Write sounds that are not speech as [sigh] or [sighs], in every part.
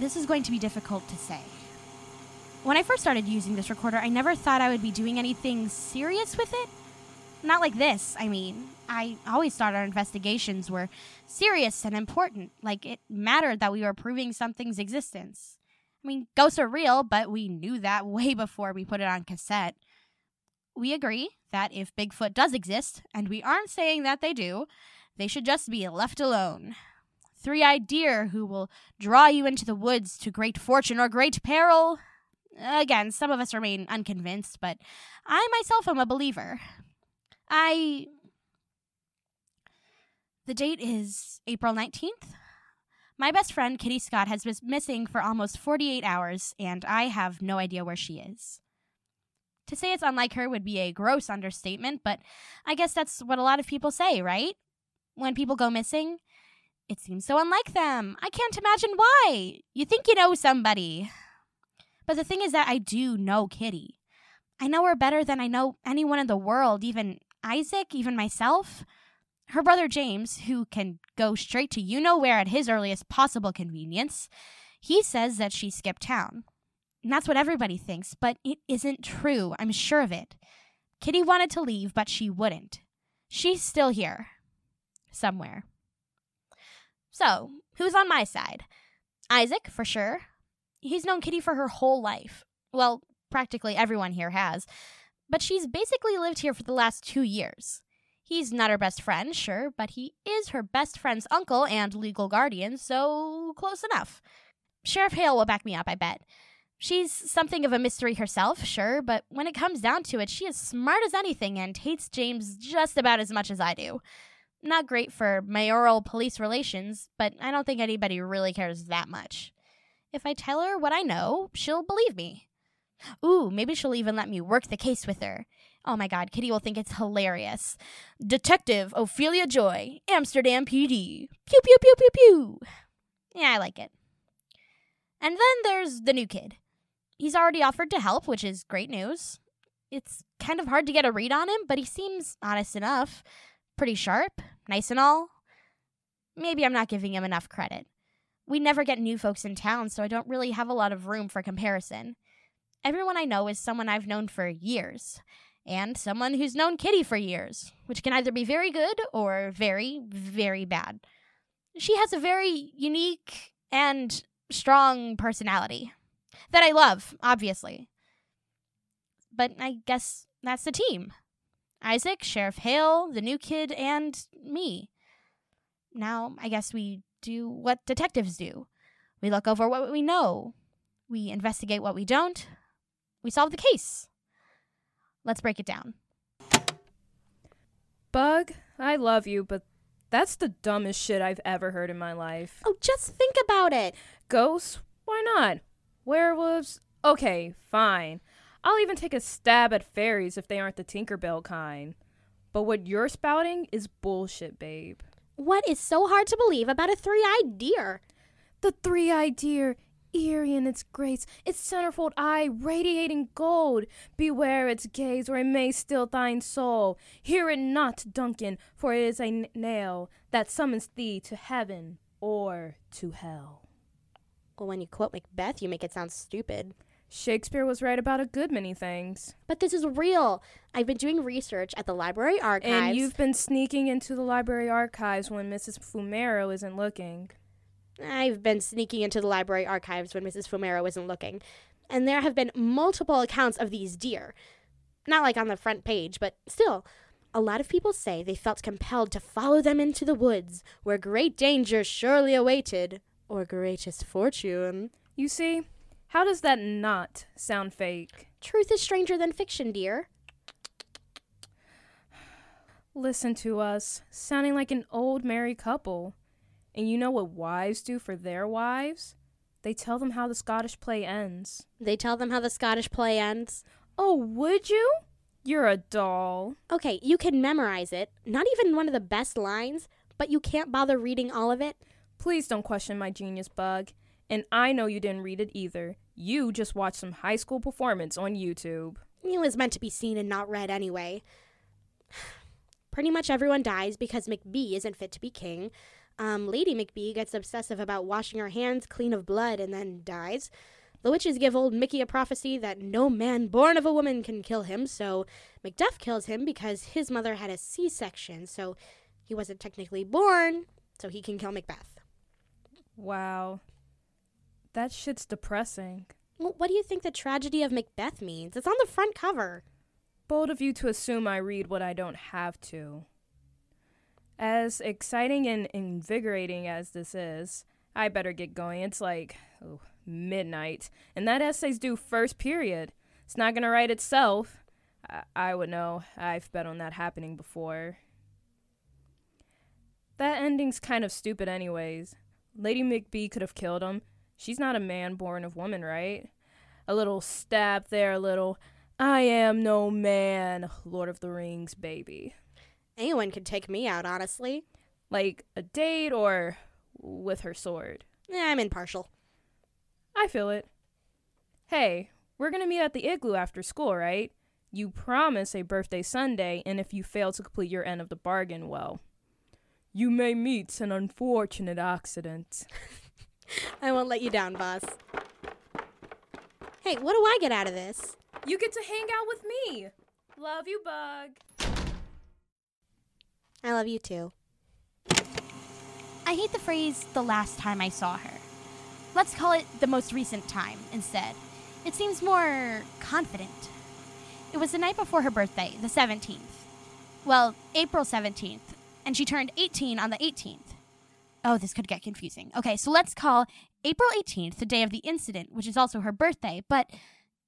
this is going to be difficult to say. When I first started using this recorder, I never thought I would be doing anything serious with it. Not like this, I mean. I always thought our investigations were serious and important, like it mattered that we were proving something's existence. I mean, ghosts are real, but we knew that [laughs] way before we put it on cassette. We agree that if Bigfoot does exist, and we aren't saying that they do, they should just be left alone. Three eyed deer who will draw you into the woods to great fortune or great peril. Again, some of us remain unconvinced, but I myself am a believer. I. The date is April 19th. My best friend, Kitty Scott, has been missing for almost 48 hours, and I have no idea where she is. To say it's unlike her would be a gross understatement, but I guess that's what a lot of people say, right? When people go missing, it seems so unlike them. I can't imagine why. You think you know somebody. But the thing is that I do know Kitty. I know her better than I know anyone in the world, even Isaac, even myself. Her brother James, who can go straight to you know where at his earliest possible convenience, he says that she skipped town. And that's what everybody thinks, but it isn't true. I'm sure of it. Kitty wanted to leave, but she wouldn't. She's still here. Somewhere. So, who's on my side? Isaac, for sure. He's known Kitty for her whole life. Well, practically everyone here has. But she's basically lived here for the last two years. He's not her best friend, sure, but he is her best friend's uncle and legal guardian, so close enough. Sheriff Hale will back me up, I bet. She's something of a mystery herself, sure, but when it comes down to it, she is smart as anything and hates James just about as much as I do. Not great for mayoral police relations, but I don't think anybody really cares that much. If I tell her what I know, she'll believe me. Ooh, maybe she'll even let me work the case with her. Oh my god, Kitty will think it's hilarious. Detective Ophelia Joy, Amsterdam PD. Pew pew pew pew pew. Yeah, I like it. And then there's the new kid. He's already offered to help, which is great news. It's kind of hard to get a read on him, but he seems honest enough. Pretty sharp, nice and all. Maybe I'm not giving him enough credit. We never get new folks in town, so I don't really have a lot of room for comparison. Everyone I know is someone I've known for years, and someone who's known Kitty for years, which can either be very good or very, very bad. She has a very unique and strong personality that I love, obviously. But I guess that's the team Isaac, Sheriff Hale, the new kid, and me. Now, I guess we do what detectives do we look over what we know, we investigate what we don't, we solve the case. Let's break it down. Bug, I love you, but that's the dumbest shit I've ever heard in my life. Oh, just think about it. Ghosts? Why not? Werewolves? Okay, fine. I'll even take a stab at fairies if they aren't the Tinkerbell kind. But what you're spouting is bullshit, babe. What is so hard to believe about a three eyed deer? The three eyed deer, eerie in its grace, its centerfold eye radiating gold. Beware its gaze, or it may steal thine soul. Hear it not, Duncan, for it is a n- nail that summons thee to heaven or to hell. Well, when you quote Macbeth, you make it sound stupid. Shakespeare was right about a good many things. But this is real. I've been doing research at the library archives. And you've been sneaking into the library archives when Mrs. Fumero isn't looking. I've been sneaking into the library archives when Mrs. Fumero isn't looking. And there have been multiple accounts of these deer. Not like on the front page, but still. A lot of people say they felt compelled to follow them into the woods, where great danger surely awaited, or greatest fortune. You see, how does that not sound fake? Truth is stranger than fiction, dear. Listen to us, sounding like an old married couple. And you know what wives do for their wives? They tell them how the Scottish play ends. They tell them how the Scottish play ends. Oh, would you? You're a doll. Okay, you can memorize it. Not even one of the best lines, but you can't bother reading all of it. Please don't question my genius bug. And I know you didn't read it either. You just watched some high school performance on YouTube. It was meant to be seen and not read anyway. [sighs] Pretty much everyone dies because McBee isn't fit to be king. Um, Lady McBee gets obsessive about washing her hands clean of blood and then dies. The witches give old Mickey a prophecy that no man born of a woman can kill him, so Macduff kills him because his mother had a C section, so he wasn't technically born, so he can kill Macbeth. Wow. That shit's depressing. Well, what do you think the tragedy of Macbeth means? It's on the front cover. Bold of you to assume I read what I don't have to. As exciting and invigorating as this is, I better get going. It's like oh, midnight, and that essay's due first period. It's not gonna write itself. I, I would know. I've bet on that happening before. That ending's kind of stupid, anyways. Lady McBee could have killed him. She's not a man born of woman, right? A little stab there, a little. I am no man, Lord of the Rings, baby. Anyone could take me out, honestly. Like a date or with her sword. Eh, I'm impartial. I feel it. Hey, we're gonna meet at the igloo after school, right? You promise a birthday sundae, and if you fail to complete your end of the bargain, well, you may meet an unfortunate accident. [laughs] [laughs] I won't let you down, boss. Hey, what do I get out of this? You get to hang out with me. Love you, Bug. I love you too. I hate the phrase the last time I saw her. Let's call it the most recent time instead. It seems more confident. It was the night before her birthday, the 17th. Well, April 17th, and she turned 18 on the 18th. Oh, this could get confusing. Okay, so let's call April 18th the day of the incident, which is also her birthday, but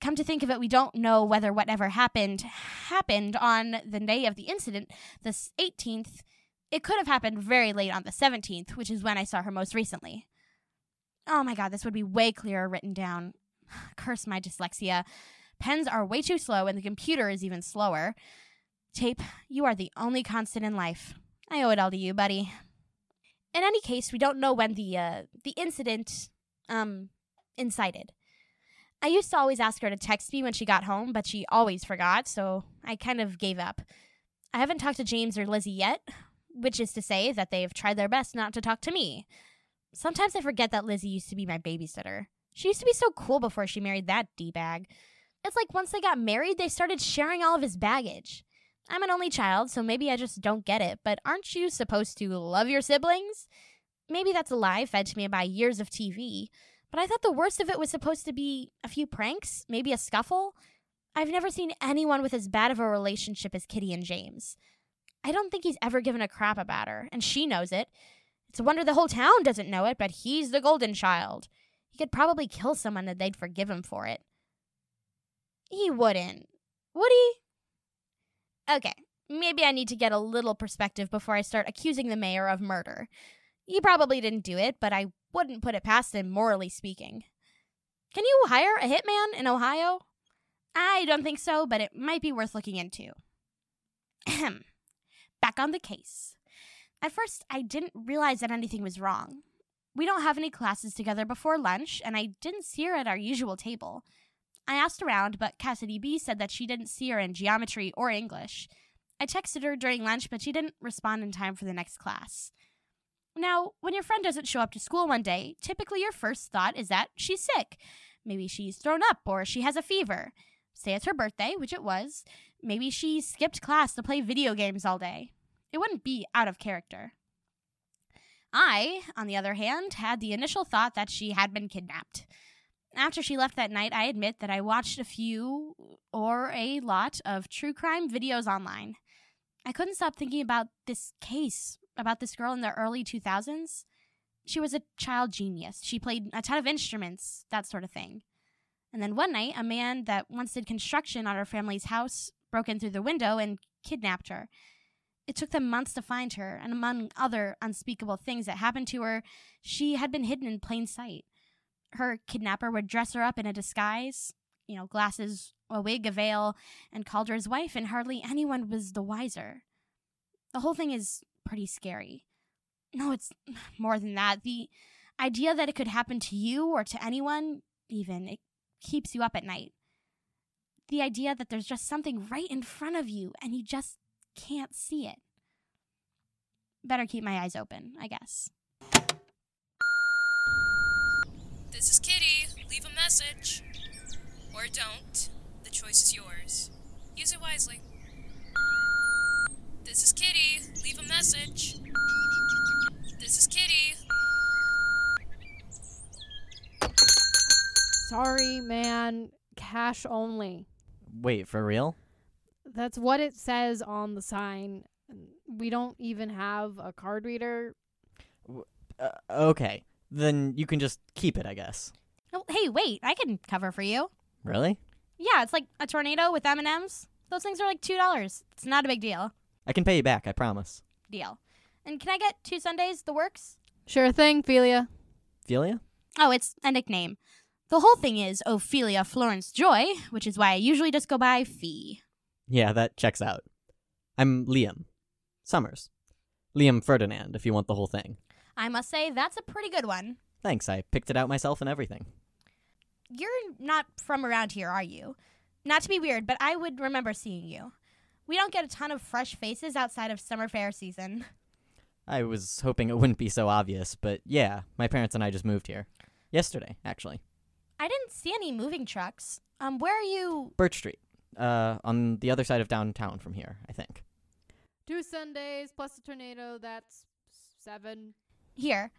come to think of it, we don't know whether whatever happened happened on the day of the incident, the 18th. It could have happened very late on the 17th, which is when I saw her most recently. Oh my god, this would be way clearer written down. [sighs] Curse my dyslexia. Pens are way too slow, and the computer is even slower. Tape, you are the only constant in life. I owe it all to you, buddy. In any case, we don't know when the uh, the incident um incited. I used to always ask her to text me when she got home, but she always forgot, so I kind of gave up. I haven't talked to James or Lizzie yet, which is to say that they've tried their best not to talk to me. Sometimes I forget that Lizzie used to be my babysitter. She used to be so cool before she married that D bag. It's like once they got married, they started sharing all of his baggage. I'm an only child, so maybe I just don't get it, but aren't you supposed to love your siblings? Maybe that's a lie fed to me by years of TV, but I thought the worst of it was supposed to be a few pranks, maybe a scuffle. I've never seen anyone with as bad of a relationship as Kitty and James. I don't think he's ever given a crap about her, and she knows it. It's a wonder the whole town doesn't know it, but he's the golden child. He could probably kill someone and they'd forgive him for it. He wouldn't. Would he? Okay, maybe I need to get a little perspective before I start accusing the mayor of murder. He probably didn't do it, but I wouldn't put it past him, morally speaking. Can you hire a hitman in Ohio? I don't think so, but it might be worth looking into. Ahem. Back on the case. At first, I didn't realize that anything was wrong. We don't have any classes together before lunch, and I didn't see her at our usual table. I asked around, but Cassidy B said that she didn't see her in geometry or English. I texted her during lunch, but she didn't respond in time for the next class. Now, when your friend doesn't show up to school one day, typically your first thought is that she's sick. Maybe she's thrown up or she has a fever. Say it's her birthday, which it was. Maybe she skipped class to play video games all day. It wouldn't be out of character. I, on the other hand, had the initial thought that she had been kidnapped. After she left that night, I admit that I watched a few or a lot of true crime videos online. I couldn't stop thinking about this case, about this girl in the early 2000s. She was a child genius. She played a ton of instruments, that sort of thing. And then one night, a man that once did construction on her family's house broke in through the window and kidnapped her. It took them months to find her, and among other unspeakable things that happened to her, she had been hidden in plain sight. Her kidnapper would dress her up in a disguise, you know, glasses, a wig, a veil, and called her his wife, and hardly anyone was the wiser. The whole thing is pretty scary. No, it's [sighs] more than that. The idea that it could happen to you or to anyone, even, it keeps you up at night. The idea that there's just something right in front of you and you just can't see it. better keep my eyes open, I guess. This is Kitty. Leave a message. Or don't. The choice is yours. Use it wisely. This is Kitty. Leave a message. This is Kitty. Sorry, man. Cash only. Wait, for real? That's what it says on the sign. We don't even have a card reader. Uh, okay. Then you can just keep it, I guess. Oh, hey, wait, I can cover for you. Really? Yeah, it's like a tornado with M&Ms. Those things are like $2. It's not a big deal. I can pay you back, I promise. Deal. And can I get two sundaes, the works? Sure thing, Felia. Felia? Oh, it's a nickname. The whole thing is Ophelia Florence Joy, which is why I usually just go by Fee. Yeah, that checks out. I'm Liam. Summers. Liam Ferdinand, if you want the whole thing. I must say, that's a pretty good one. Thanks, I picked it out myself and everything. You're not from around here, are you? Not to be weird, but I would remember seeing you. We don't get a ton of fresh faces outside of summer fair season. I was hoping it wouldn't be so obvious, but yeah, my parents and I just moved here. Yesterday, actually. I didn't see any moving trucks. Um, where are you? Birch Street. Uh, on the other side of downtown from here, I think. Two sundaes plus a tornado. That's seven. Here.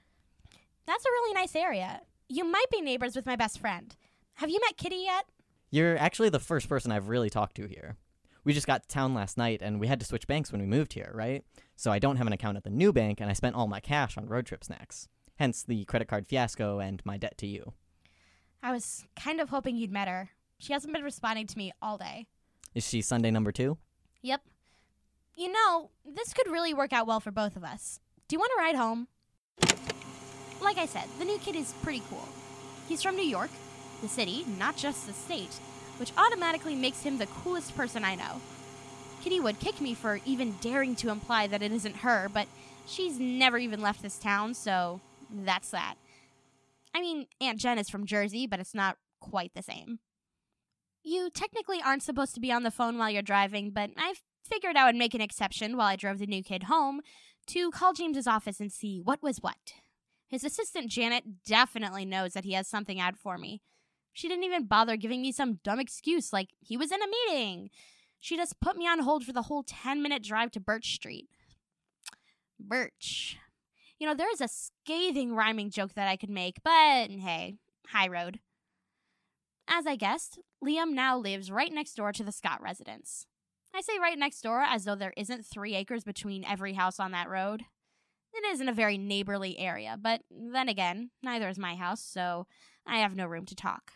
That's a really nice area. You might be neighbors with my best friend. Have you met Kitty yet? You're actually the first person I've really talked to here. We just got to town last night and we had to switch banks when we moved here, right? So I don't have an account at the new bank and I spent all my cash on road trip snacks. Hence the credit card fiasco and my debt to you. I was kind of hoping you'd met her. She hasn't been responding to me all day. Is she sundae number two? Yep. You know, this could really work out well for both of us. Do you want to ride home? Like I said, the new kid is pretty cool. He's from New York, the city, not just the state, which automatically makes him the coolest person I know. Kitty would kick me for even daring to imply that it isn't her, but she's never even left this town, so that's that. I mean, Aunt Jen is from Jersey, but it's not quite the same. You technically aren't supposed to be on the phone while you're driving, but I figured I would make an exception while I drove the new kid home to call James's office and see what was what. His assistant Janet definitely knows that he has something out for me. She didn't even bother giving me some dumb excuse like he was in a meeting. She just put me on hold for the whole 10 minute drive to Birch Street. Birch. You know, there is a scathing rhyming joke that I could make, but hey, high road. As I guessed, Liam now lives right next door to the Scott residence. I say right next door as though there isn't three acres between every house on that road. It isn't a very neighborly area, but then again, neither is my house, so I have no room to talk.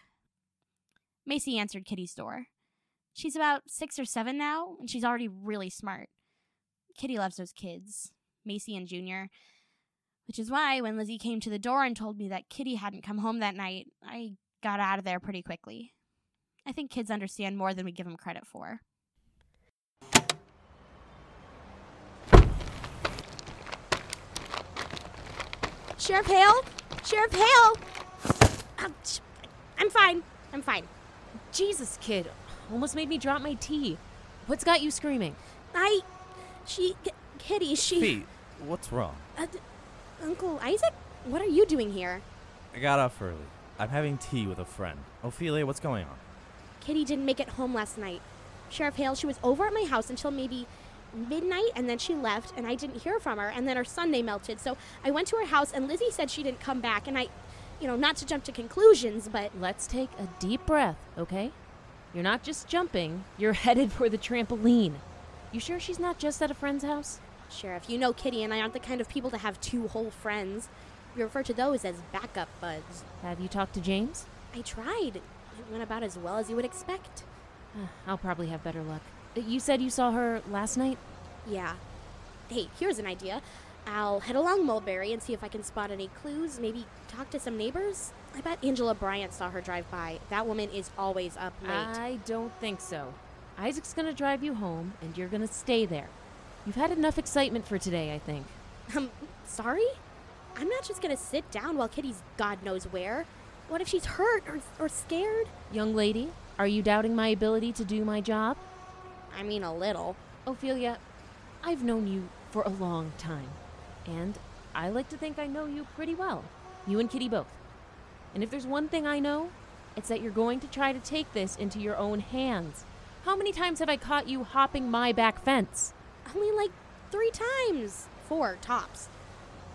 Macy answered Kitty's door. She's about six or seven now, and she's already really smart. Kitty loves those kids, Macy and Junior, which is why when Lizzie came to the door and told me that Kitty hadn't come home that night, I got out of there pretty quickly. I think kids understand more than we give them credit for. Sheriff Hale? Sheriff Hale! Sh- I'm fine. I'm fine. Jesus, kid. Almost made me drop my tea. What's got you screaming? I. She. K- Kitty, she. Pete, what's wrong? Uh, d- Uncle Isaac? What are you doing here? I got off early. I'm having tea with a friend. Ophelia, what's going on? Kitty didn't make it home last night. Sheriff Hale, she was over at my house until maybe midnight and then she left and I didn't hear from her and then her sundae melted. So I went to her house and Lizzie said she didn't come back and I, you know, not to jump to conclusions, but Let's take a deep breath, okay? You're not just jumping, you're [laughs] headed for the trampoline. You sure she's not just at a friend's house? Sheriff, you know Kitty and I aren't the kind of people to have two whole friends. We refer to those as backup buds. Have you talked to James? I tried. It went about as well as you would expect. [sighs] I'll probably have better luck. You said you saw her last night? Yeah. Hey, here's an idea. I'll head along Mulberry and see if I can spot any clues, maybe talk to some neighbors. I bet Angela Bryant saw her drive by. That woman is always up late. I don't think so. Isaac's gonna drive you home, and you're gonna stay there. You've had enough excitement for today, I think. Um, sorry? I'm not just gonna sit down while Kitty's God knows where. What if she's hurt or, or scared? Young lady, are you doubting my ability to do my job? I mean, a little. Ophelia, I've known you for a long time. And I like to think I know you pretty well. You and Kitty both. And if there's one thing I know, it's that you're going to try to take this into your own hands. How many times have I caught you hopping my back fence? Only like three times. Four tops.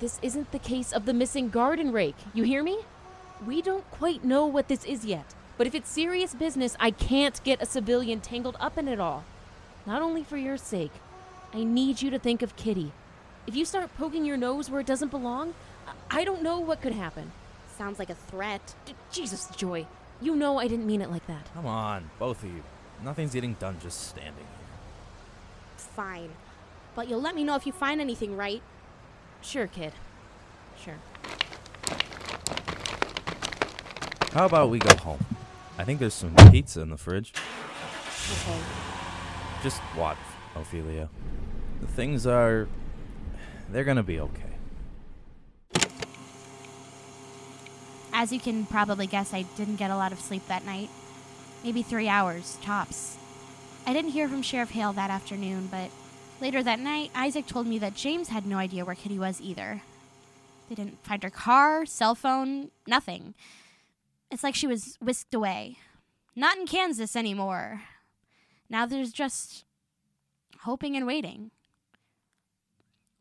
This isn't the case of the missing garden rake. You hear me? We don't quite know what this is yet, but if it's serious business, I can't get a civilian tangled up in it all. Not only for your sake, I need you to think of Kitty. If you start poking your nose where it doesn't belong, I I don't know what could happen. Sounds like a threat. D- Jesus, Joy, you know I didn't mean it like that. Come on, both of you. Nothing's getting done just standing here. Fine. But you'll let me know if you find anything, right? Sure, kid. Sure. How about we go home? I think there's some pizza in the fridge. Okay. Just watch, Ophelia. The things are. They're gonna be okay. As you can probably guess, I didn't get a lot of sleep that night. Maybe three hours, tops. I didn't hear from Sheriff Hale that afternoon, but later that night, Isaac told me that James had no idea where Kitty was either. They didn't find her car, cell phone, nothing. It's like she was whisked away. Not in Kansas anymore. Now there's just hoping and waiting.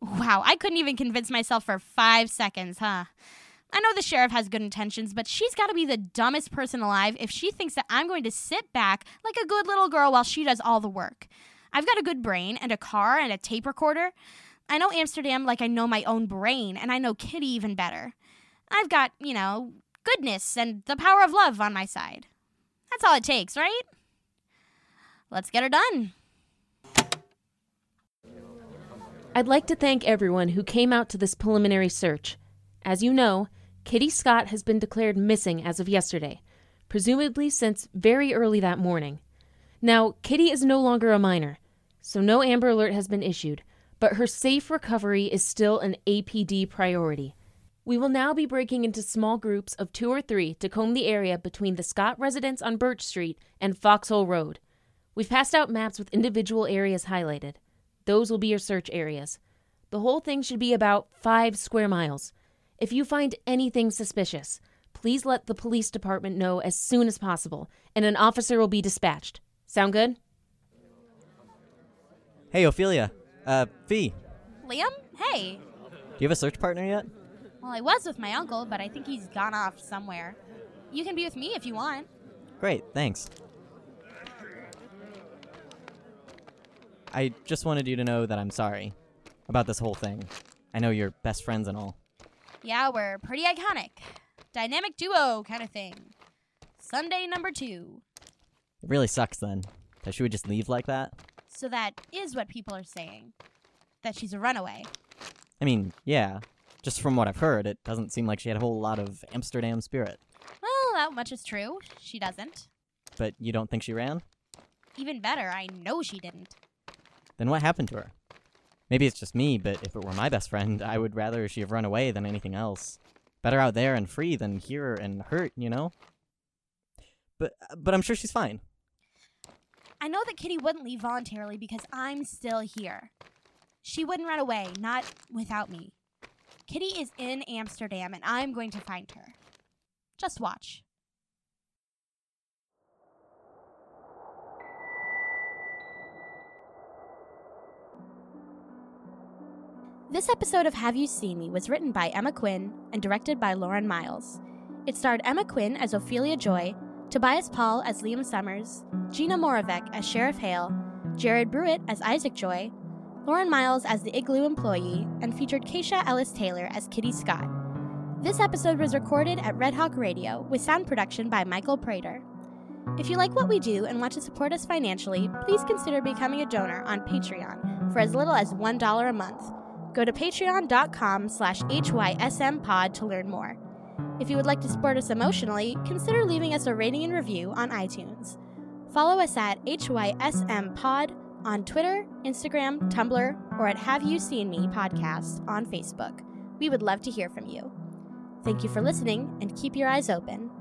Wow, I couldn't even convince myself for five seconds, huh? I know the sheriff has good intentions, but she's got to be the dumbest person alive if she thinks that I'm going to sit back like a good little girl while she does all the work. I've got a good brain and a car and a tape recorder. I know Amsterdam like I know my own brain, and I know Kitty even better. I've got, you know, goodness and the power of love on my side. That's all it takes, right? Let's get her done. I'd like to thank everyone who came out to this preliminary search. As you know, Kitty Scott has been declared missing as of yesterday, presumably since very early that morning. Now, Kitty is no longer a minor, so no Amber Alert has been issued, but her safe recovery is still an APD priority. We will now be breaking into small groups of two or three to comb the area between the Scott residence on Birch Street and Foxhole Road. We've passed out maps with individual areas highlighted. Those will be your search areas. The whole thing should be about five square miles. If you find anything suspicious, please let the police department know as soon as possible, and an officer will be dispatched. Sound good? Hey, Ophelia. Uh, Fee, Liam? Hey. do you have a search partner yet? Well, I was with my uncle, but I think he's gone off somewhere. You can be with me if you want. Great, thanks. I just wanted you to know that I'm sorry about this whole thing. I know you're best friends and all. Yeah, we're pretty iconic. Dynamic duo kind of thing. sundae number two. It really sucks then that she would just leave like that. So that is what people are saying. That she's a runaway. I mean, yeah, just from what I've heard, it doesn't seem like she had a whole lot of Amsterdam spirit. Well, that much is true. She doesn't. But you don't think she ran? Even better, I know she didn't. Then what happened to her? Maybe it's just me, but if it were my best friend, I would rather she have run away than anything else. Better out there and free than here and hurt, you know? But but I'm sure she's fine. I know that Kitty wouldn't leave voluntarily because I'm still here. She wouldn't run away, not without me. Kitty is in Amsterdam and I'm going to find her. Just watch. This episode of Have You Seen Me was written by Emma Quinn and directed by Lauren Miles. It starred Emma Quinn as Ophelia Joy, Tobias Paul as Liam Summers, Gina Moravec as Sheriff Hale, Jared Brewitt as Isaac Joy, Lauren Miles as the Igloo employee, and featured Keisha Ellis Taylor as Kitty Scott. This episode was recorded at Red Hawk Radio with sound production by Michael Prater. If you like what we do and want to support us financially, please consider becoming a donor on Patreon for as little as $1 a month. Go to patreon.com slash hysmpod to learn more. If you would like to support us emotionally, consider leaving us a rating and review on iTunes. Follow us at HYSMPod on Twitter, Instagram, Tumblr, or at Have You Seen Me podcast on Facebook. We would love to hear from you. Thank you for listening and keep your eyes open.